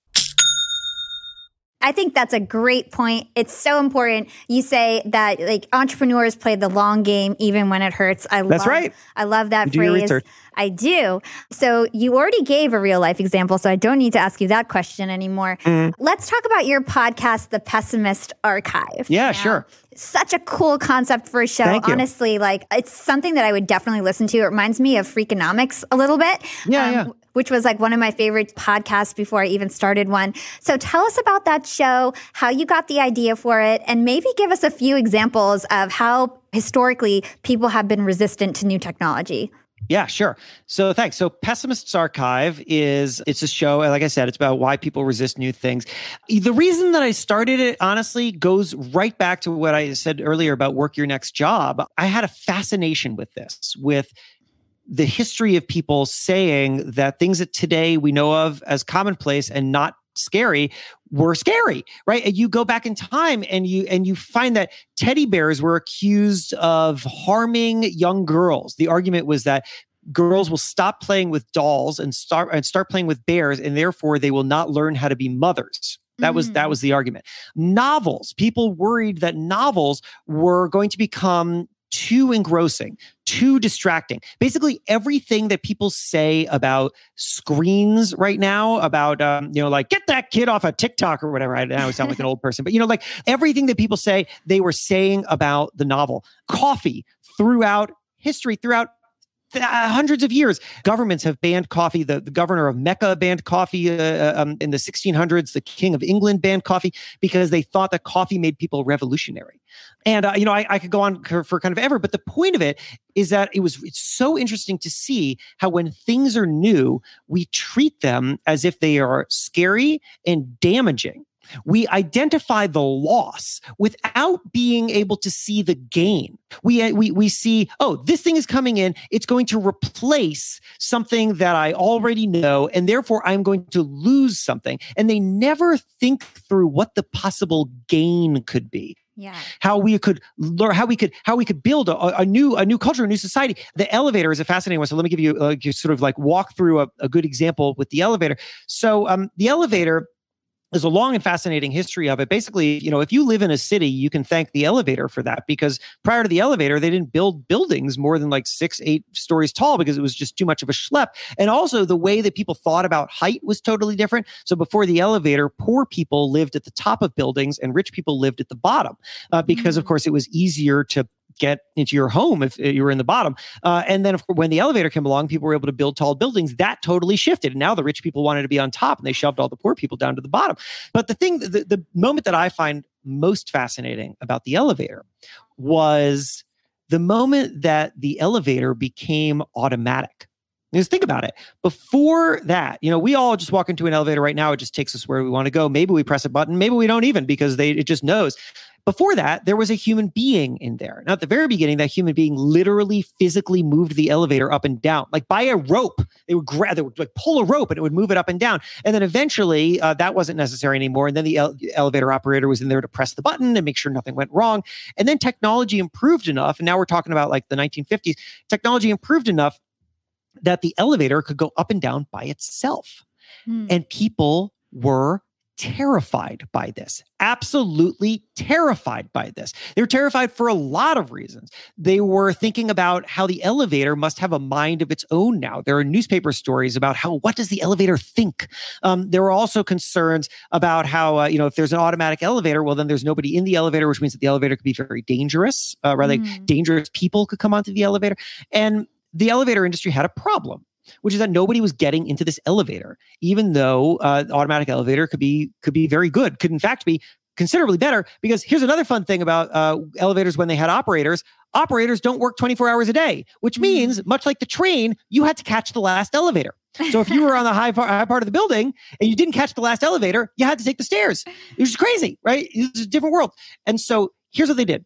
I think that's a great point. It's so important. You say that like entrepreneurs play the long game even when it hurts. I that's love, right. I love that you phrase. I do. So you already gave a real life example, so I don't need to ask you that question anymore. Mm. Let's talk about your podcast, The Pessimist Archive. Yeah, now. sure. Such a cool concept for a show. Honestly, like it's something that I would definitely listen to. It reminds me of Freakonomics a little bit. Yeah, um, yeah. Which was like one of my favorite podcasts before I even started one. So tell us about that show, how you got the idea for it, and maybe give us a few examples of how historically people have been resistant to new technology. Yeah, sure. So thanks. So Pessimists Archive is it's a show, like I said, it's about why people resist new things. The reason that I started it honestly goes right back to what I said earlier about work your next job. I had a fascination with this, with the history of people saying that things that today we know of as commonplace and not scary were scary right? And you go back in time and you and you find that teddy bears were accused of harming young girls. The argument was that girls will stop playing with dolls and start and start playing with bears and therefore they will not learn how to be mothers. That was that mm. was the argument. Novels people worried that novels were going to become too engrossing, too distracting. Basically, everything that people say about screens right now, about um, you know, like get that kid off of TikTok or whatever. I now sound like an old person, but you know, like everything that people say, they were saying about the novel. Coffee throughout history, throughout uh, hundreds of years. Governments have banned coffee. The, the governor of Mecca banned coffee uh, uh um, in the 1600s. The king of England banned coffee because they thought that coffee made people revolutionary. And uh, you know, I, I, could go on for, for kind of ever, but the point of it is that it was it's so interesting to see how when things are new, we treat them as if they are scary and damaging we identify the loss without being able to see the gain. We, uh, we, we see, oh, this thing is coming in. It's going to replace something that I already know, and therefore I'm going to lose something. And they never think through what the possible gain could be yeah how we could learn how we could how we could build a, a, new a new culture a new society the elevator is a fascinating one so let me give you uh, sort of like walk through a, a good example with the elevator so um, the elevator there's a long and fascinating history of it. Basically, you know, if you live in a city, you can thank the elevator for that because prior to the elevator, they didn't build buildings more than like six, eight stories tall because it was just too much of a schlep. And also, the way that people thought about height was totally different. So before the elevator, poor people lived at the top of buildings and rich people lived at the bottom uh, because, mm-hmm. of course, it was easier to get into your home if you were in the bottom. Uh, and then, course, when the elevator came along, people were able to build tall buildings. That totally shifted. And now the rich people wanted to be on top and they shoved all the poor people down to the bottom. But the thing, the, the moment that I find most fascinating about the elevator was the moment that the elevator became automatic. Just think about it. Before that, you know, we all just walk into an elevator right now. It just takes us where we want to go. Maybe we press a button. Maybe we don't even because they it just knows. Before that, there was a human being in there. Now, at the very beginning, that human being literally physically moved the elevator up and down, like by a rope. They would grab, they would like pull a rope and it would move it up and down. And then eventually, uh, that wasn't necessary anymore. And then the ele- elevator operator was in there to press the button and make sure nothing went wrong. And then technology improved enough. And now we're talking about like the 1950s. Technology improved enough that the elevator could go up and down by itself. Hmm. And people were terrified by this, absolutely terrified by this. They were terrified for a lot of reasons. They were thinking about how the elevator must have a mind of its own now. There are newspaper stories about how, what does the elevator think? Um, there were also concerns about how, uh, you know, if there's an automatic elevator, well, then there's nobody in the elevator, which means that the elevator could be very dangerous. Uh, rather, mm. dangerous people could come onto the elevator. And the elevator industry had a problem which is that nobody was getting into this elevator, even though uh, automatic elevator could be could be very good, could in fact be considerably better. Because here's another fun thing about uh, elevators when they had operators: operators don't work 24 hours a day, which mm. means much like the train, you had to catch the last elevator. So if you were on the high, par- high part of the building and you didn't catch the last elevator, you had to take the stairs. It was crazy, right? It was a different world. And so here's what they did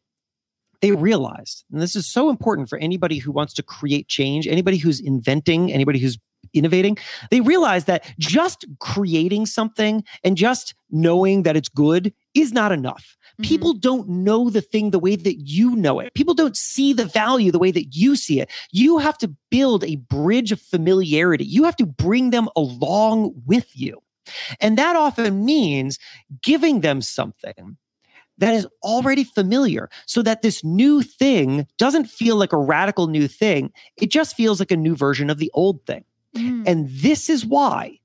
they realized, and this is so important for anybody who wants to create change, anybody who's inventing, anybody who's innovating, they realize that just creating something and just knowing that it's good is not enough. Mm-hmm. People don't know the thing the way that you know it. People don't see the value the way that you see it. You have to build a bridge of familiarity. You have to bring them along with you. And that often means giving them something that is already familiar so that this new thing doesn't feel like a radical new thing. It just feels like a new version of the old thing. Mm. And this is why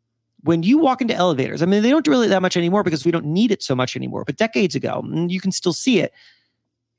when you walk into elevators, I mean, they don't do really that much anymore because we don't need it so much anymore. But decades ago, you can still see it.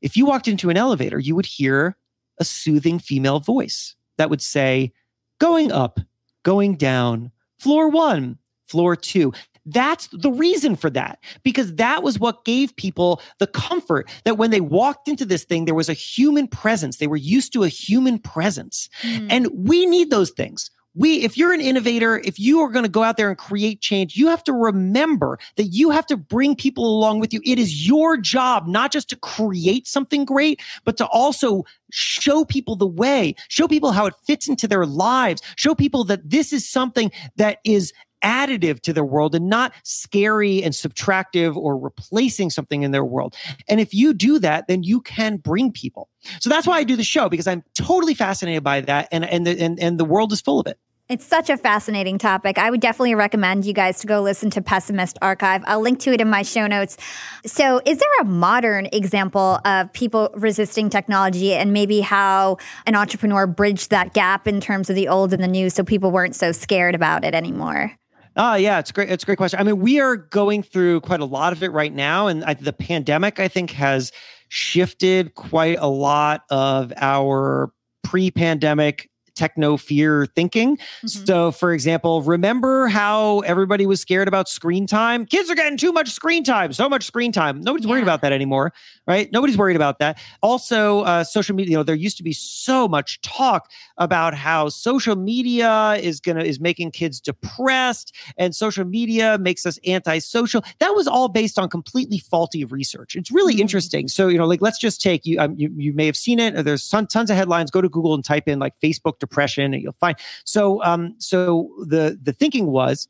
If you walked into an elevator, you would hear a soothing female voice that would say, going up, going down, floor one, floor two. That's the reason for that, because that was what gave people the comfort that when they walked into this thing, there was a human presence. They were used to a human presence. Mm. And we need those things we if you're an innovator if you are going to go out there and create change you have to remember that you have to bring people along with you it is your job not just to create something great but to also show people the way show people how it fits into their lives show people that this is something that is additive to their world and not scary and subtractive or replacing something in their world. And if you do that, then you can bring people. So that's why I do the show because I'm totally fascinated by that and and the, and, and the world is full of it. It's such a fascinating topic. I would definitely recommend you guys to go listen to Pessimist Archive. I'll link to it in my show notes. So, is there a modern example of people resisting technology and maybe how an entrepreneur bridged that gap in terms of the old and the new so people weren't so scared about it anymore? Oh yeah, it's great. It's a great question. I mean, we are going through quite a lot of it right now, and I, the pandemic, I think, has shifted quite a lot of our pre-pandemic techno fear thinking. Mm-hmm. So, for example, remember how everybody was scared about screen time? Kids are getting too much screen time, so much screen time. Nobody's yeah. worried about that anymore, right? Nobody's worried about that. Also, uh, social media, you know, there used to be so much talk about how social media is going to, is making kids depressed and social media makes us antisocial. That was all based on completely faulty research. It's really mm-hmm. interesting. So, you know, like let's just take you, um, you, you may have seen it. There's ton, tons of headlines. Go to Google and type in like Facebook depression, and you'll find. So, um, so the the thinking was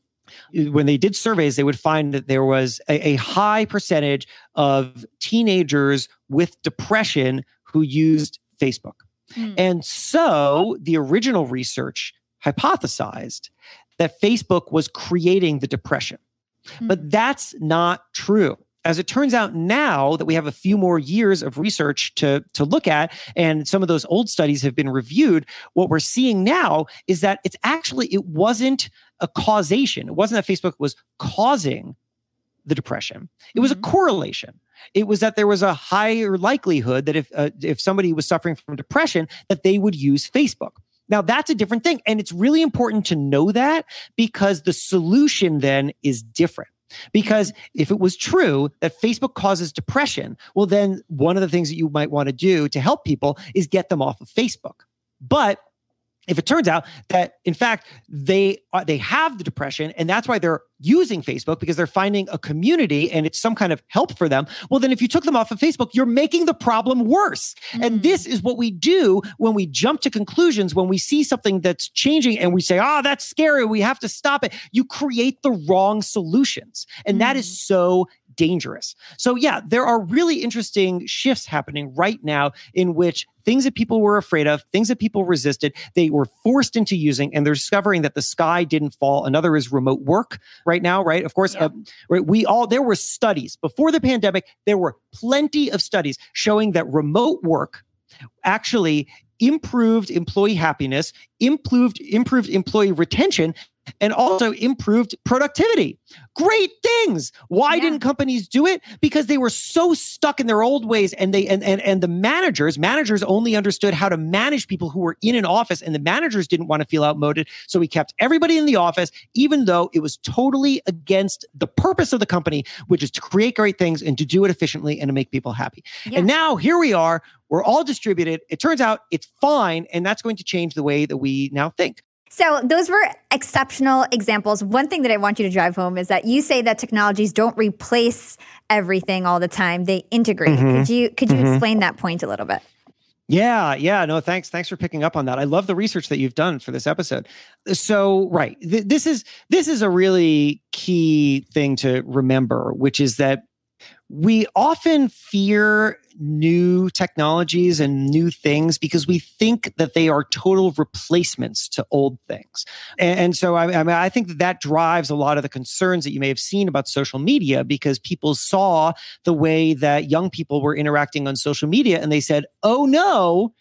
when they did surveys, they would find that there was a, a, high percentage of teenagers with depression who used Facebook. Mm. And so the original research hypothesized that Facebook was creating the depression. Mm. But that's not true as it turns out now that we have a few more years of research to, to look at and some of those old studies have been reviewed what we're seeing now is that it's actually it wasn't a causation. It wasn't that facebook was causing the depression. It was mm-hmm. a correlation. It was that there was a higher likelihood that if uh, if somebody was suffering from depression that they would use facebook. Now that's a different thing and it's really important to know that because the solution then is different because if it was true that Facebook causes depression, well, then one of the things that you might want to do to help people is get them off of Facebook. But if it turns out that in fact they are, they have the depression and that's why they're using Facebook because they're finding a community and it's some kind of help for them well then if you took them off of Facebook you're making the problem worse mm. and this is what we do when we jump to conclusions when we see something that's changing and we say oh that's scary we have to stop it you create the wrong solutions and mm. that is mm. so dangerous. So, yeah, there are really interesting shifts happening right now in which things that people were afraid of, things that people resisted, they were forced into using, and they're discovering that the sky didn't fall. Another is remote work right now, right? Of course, yeah. uh, right, we all, there were studies before the pandemic, there were plenty of studies showing that remote work actually improved employee happiness, improved improved employee retention, and also improved productivity. Great things. Why yeah. didn't companies do it? Because they were so stuck in their old ways and they and, and and the managers, managers only understood how to manage people who were in an office and the managers didn't want to feel outmoded, so we kept everybody in the office even though it was totally against the purpose of the company, which is to create great things and to do it efficiently and to make people happy. Yeah. And now here we are, we're all distributed. It turns out it's fine and that's going to change the way that we now think. So, those were exceptional examples. One thing that I want you to drive home is that you say that technologies don't replace everything all the time; they integrate. Mm-hmm. Could you could you mm-hmm. explain that point a little bit? Yeah, yeah, no, thanks, thanks for picking up on that. I love the research that you've done for this episode. So, right, th- this is this is a really key thing to remember, which is that we often fear new technologies and new things because we think that they are total replacements to old things. And, and so, I, I, mean, I think that that drives a lot of the concerns that you may have seen about social media because people saw the way that young people were interacting on social media and they said, oh no,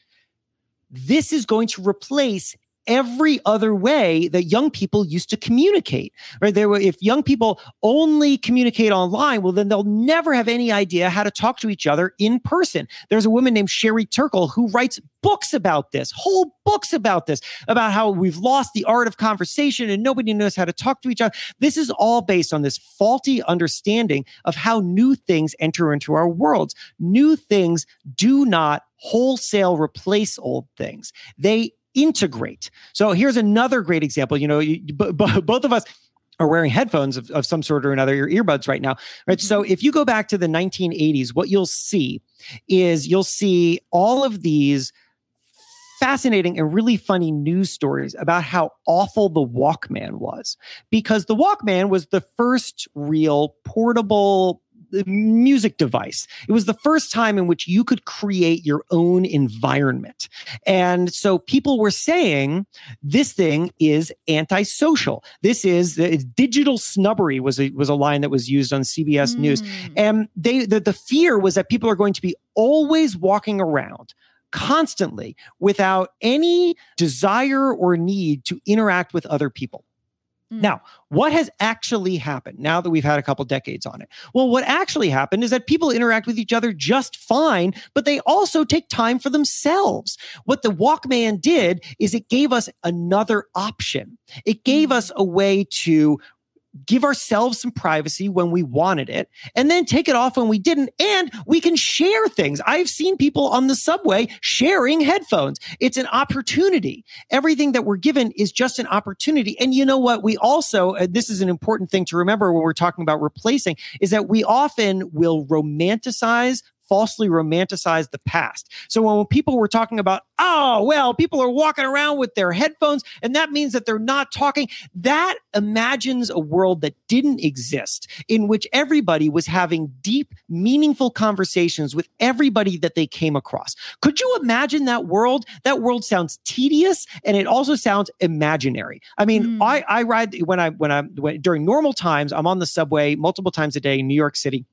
this is going to replace every other way that young people used to communicate. Right? There were, if young people only communicate online, well, then they'll never have any idea how to talk to each other in person. There's a woman named Sherry Turkle who writes books about this, whole books about this, about how we've lost the art of conversation and nobody knows how to talk to each other. This is all based on this faulty understanding of how new things enter into our worlds. New things do not wholesale replace old things. They integrate. So here's another great example. You know, you, b- b- both of us are wearing headphones of, of some sort or another, your earbuds right now, right? Mm-hmm. So if you go back to the 1980s, what you'll see is you'll see all of these fascinating and really funny news stories about how awful the Walkman was because the Walkman was the first real portable music device. It was the first time in which you could create your own environment. And so people were saying this thing is antisocial. This is uh, digital snubbery was a, was a line that was used on CBS mm. News. And they the, the fear was that people are going to be always walking around constantly without any desire or need to interact with other people. Mm. Now, what has actually happened now that we've had a couple decades on it? Well, what actually happened is that people interact with each other just fine, but they also take time for themselves. What the Walkman did is it gave us another option. It gave mm. us a way to give ourselves some privacy when we wanted it and then take it off when we didn't. And we can share things. I've seen people on the subway sharing headphones. It's an opportunity. Everything that we're given is just an opportunity. And you know what? We also, uh, this is an important thing to remember when we're talking about replacing, is that we often will romanticize falsely romanticize the past. So when people were talking about, oh, well, people are walking around with their headphones and that means that they're not talking, that imagines a world that didn't exist in which everybody was having deep, meaningful conversations with everybody that they came across. Could you imagine that world? That world sounds tedious and it also sounds imaginary. I mean, mm. I, I ride when I, when I, when, during normal times, I'm on the subway multiple times a day in New York City.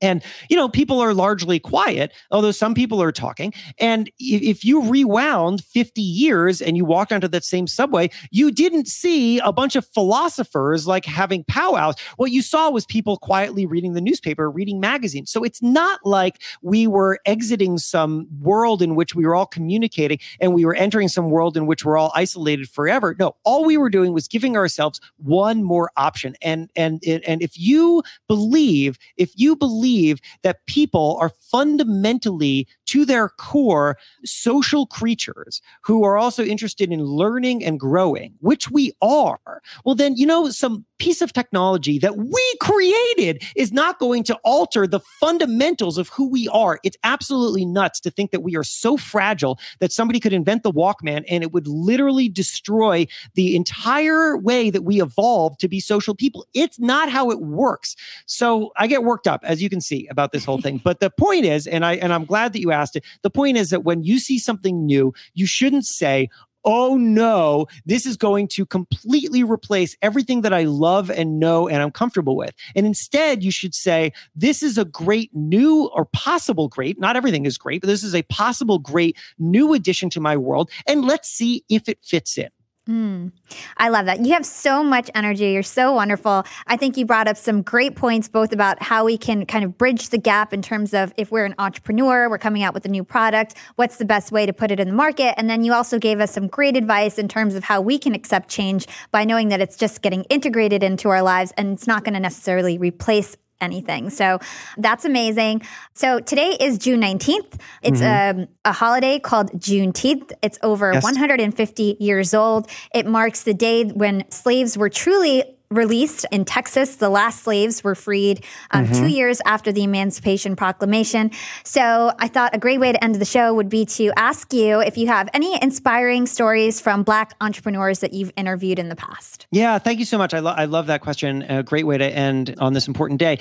And, you know, people are largely quiet, although some people are talking. And if you rewound 50 years and you walked onto that same subway, you didn't see a bunch of philosophers like having powwows. What you saw was people quietly reading the newspaper, reading magazines. So it's not like we were exiting some world in which we were all communicating and we were entering some world in which we're all isolated forever. No, all we were doing was giving ourselves one more option. And and and if you believe, if you believe believe that people are fundamentally, to their core, social creatures who are also interested in learning and growing, which we are, well, then, you know, some piece of technology that we created is not going to alter the fundamentals of who we are. It's absolutely nuts to think that we are so fragile that somebody could invent the Walkman and it would literally destroy the entire way that we evolved to be social people. It's not how it works. So I get worked up, as you can see, about this whole thing. But the point is, and I and I'm glad that you asked it. The point is that when you see something new, you shouldn't say, oh no, this is going to completely replace everything that I love and know and I'm comfortable with. And instead, you should say, this is a great new or possible great, not everything is great, but this is a possible great new addition to my world. And let's see if it fits in. Mm, I love that. You have so much energy. You're so wonderful. I think you brought up some great points, both about how we can kind of bridge the gap in terms of if we're an entrepreneur, we're coming out with a new product, what's the best way to put it in the market? And then you also gave us some great advice in terms of how we can accept change by knowing that it's just getting integrated into our lives and it's not going to necessarily replace anything. So that's amazing. So today is June 19th. It's mm-hmm. a, um, a, holiday called Juneteenth. It's over yes. 150 years old. It marks the day when slaves were truly released in Texas. The last slaves were freed um, mm-hmm. two years after the Emancipation Proclamation. So I thought a great way to end the show would be to ask you if you have any inspiring stories from Black entrepreneurs that you've interviewed in the past. Yeah, thank you so much. I, lo- I love that question. A great way to end on this important day.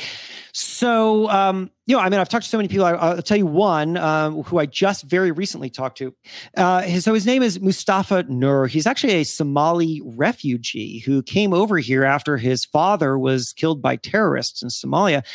So, um, you know, I mean, I've talked to so many people. I, will tell you one um, who I just very recently talked to. Uh, his, so his name is Mustafa Nuur. He's actually a Somali refugee who came over here after his father was killed by terrorists in Somalia,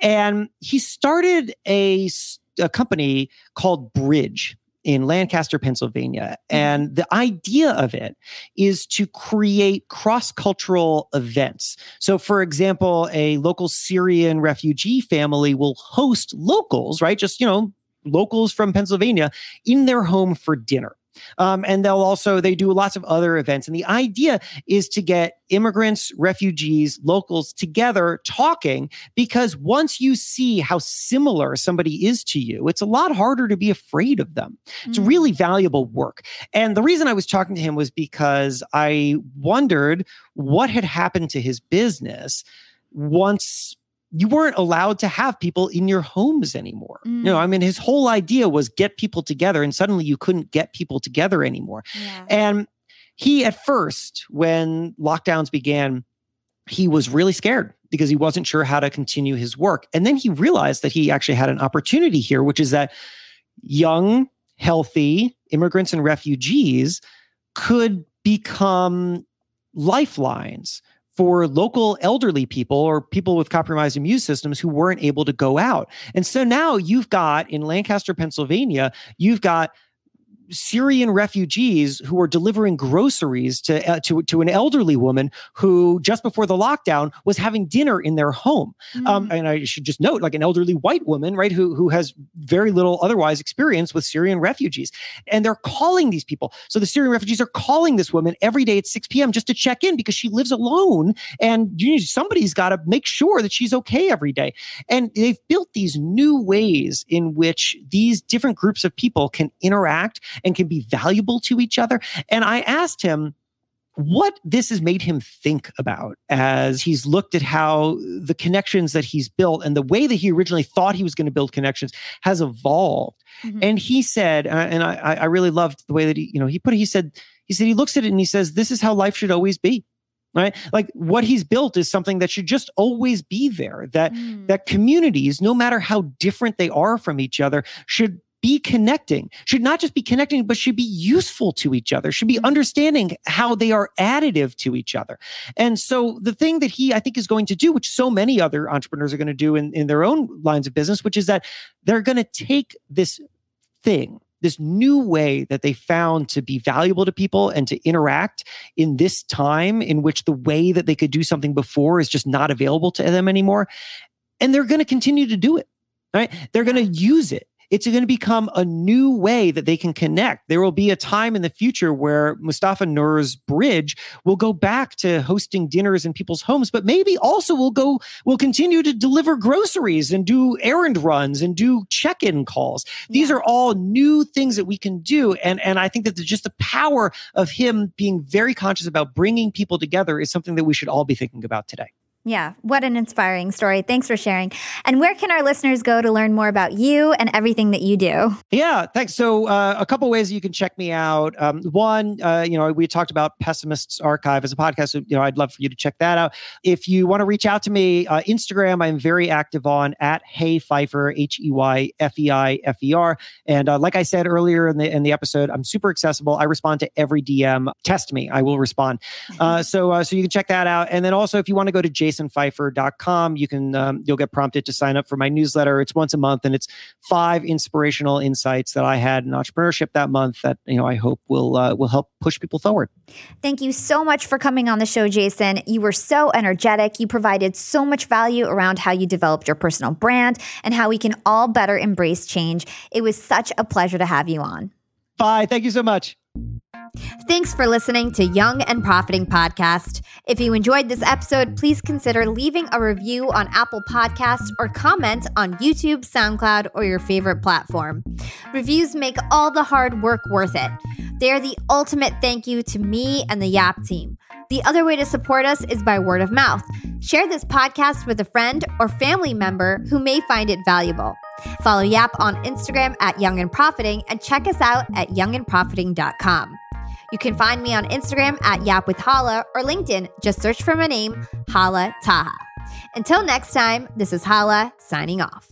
and he started a, a company called Bridge in Lancaster, Pennsylvania. Mm-hmm. And the idea of it is to create cross cultural events. So, for example, a local Syrian refugee family will host locals, right? Just, you know, locals from Pennsylvania in their home for dinner. Um, and they'll also they do lots of other events. And the idea is to get immigrants, refugees, locals together talking because once you see how similar somebody is to you, it's a lot harder to be afraid of them. It's mm. really valuable work. And the reason I was talking to him was because I wondered what had happened to his business once you weren't allowed to have people in your homes anymore. Mm. You know, I mean, his whole idea was get people together, and suddenly you couldn't get people together anymore. Yeah. And he, at first, when lockdowns began, he was really scared because he wasn't sure how to continue his work. And then he realized that he actually had an opportunity here, which is that young, healthy immigrants and refugees could become lifelines for local elderly people or people with compromised immune systems who weren't able to go out. And so now you've got in Lancaster, Pennsylvania, you've got Syrian refugees who were delivering groceries to, uh, to, to an elderly woman who just before the lockdown was having dinner in their home. Mm. Um, and I should just note, like an elderly white woman, right, who, who has very little otherwise experience with Syrian refugees. And they're calling these people. So the Syrian refugees are calling this woman every day at 6 p.m. just to check in because she lives alone and you somebody's got to make sure that she's okay every day. And they've built these new ways in which these different groups of people can interact and can be valuable to each other. And I asked him, what this has made him think about as he's looked at how the connections that he's built and the way that he originally thought he was going to build connections has evolved. Mm-hmm. And he said, uh, and I, I really loved the way that he, you know, he put it, he said, he said, he looks at it and he says, this is how life should always be right like what he's built is something that should just always be there that mm. that communities no matter how different they are from each other should be connecting, should not just be connecting, but should be useful to each other, should be mm-hmm. understanding how they are additive to each other. And so the thing that he, I think, is going to do, which so many other entrepreneurs are going to do in, in their own lines of business, which is that they're going to take this thing, this new way that they found to be valuable to people and to interact in this time in which the way that they could do something before is just not available to them anymore. And they're going to continue to do it. Right? They're going to use it it's going to become a new way that they can connect. There will be a time in the future where Mustafa Nuur's bridge will go back to hosting dinners in people's homes, but maybe also will go, will continue to deliver groceries and do errand runs and do check-in calls. These yeah. are all new things that we can do. And, and I think that the, just the power of him being very conscious about bringing people together is something that we should all be thinking about today. Yeah, what an inspiring story. Thanks for sharing. And where can our listeners go to learn more about you and everything that you do? Yeah, thanks. So, uh, a couple ways you can check me out. Um, one, uh, you know, we talked about Pessimists Archive as a podcast. So, you know, I'd love for you to check that out. If you want to reach out to me, uh, Instagram, I'm very active on at Hey Feifer, H E Y F E I F E R. And uh, like I said earlier in the in the episode, I'm super accessible. I respond to every DM. Test me, I will respond. Uh, so, uh, so you can check that out. And then also, if you want to go to Jason jasonfeifer.com. You can um, you'll get prompted to sign up for my newsletter. It's once a month, and it's five inspirational insights that I had in entrepreneurship that month that you know I hope will uh, will help push people forward. Thank you so much for coming on the show, Jason. You were so energetic. You provided so much value around how you developed your personal brand and how we can all better embrace change. It was such a pleasure to have you on. Bye. Thank you so much. Thanks for listening to Young and Profiting Podcast. If you enjoyed this episode, please consider leaving a review on Apple Podcasts or comment on YouTube, SoundCloud, or your favorite platform. Reviews make all the hard work worth it. They are the ultimate thank you to me and the Yap team. The other way to support us is by word of mouth. Share this podcast with a friend or family member who may find it valuable. Follow Yap on Instagram at Young and Profiting and check us out at youngandprofiting.com. You can find me on Instagram at Yap with Hala or LinkedIn. Just search for my name, Hala Taha. Until next time, this is Hala signing off.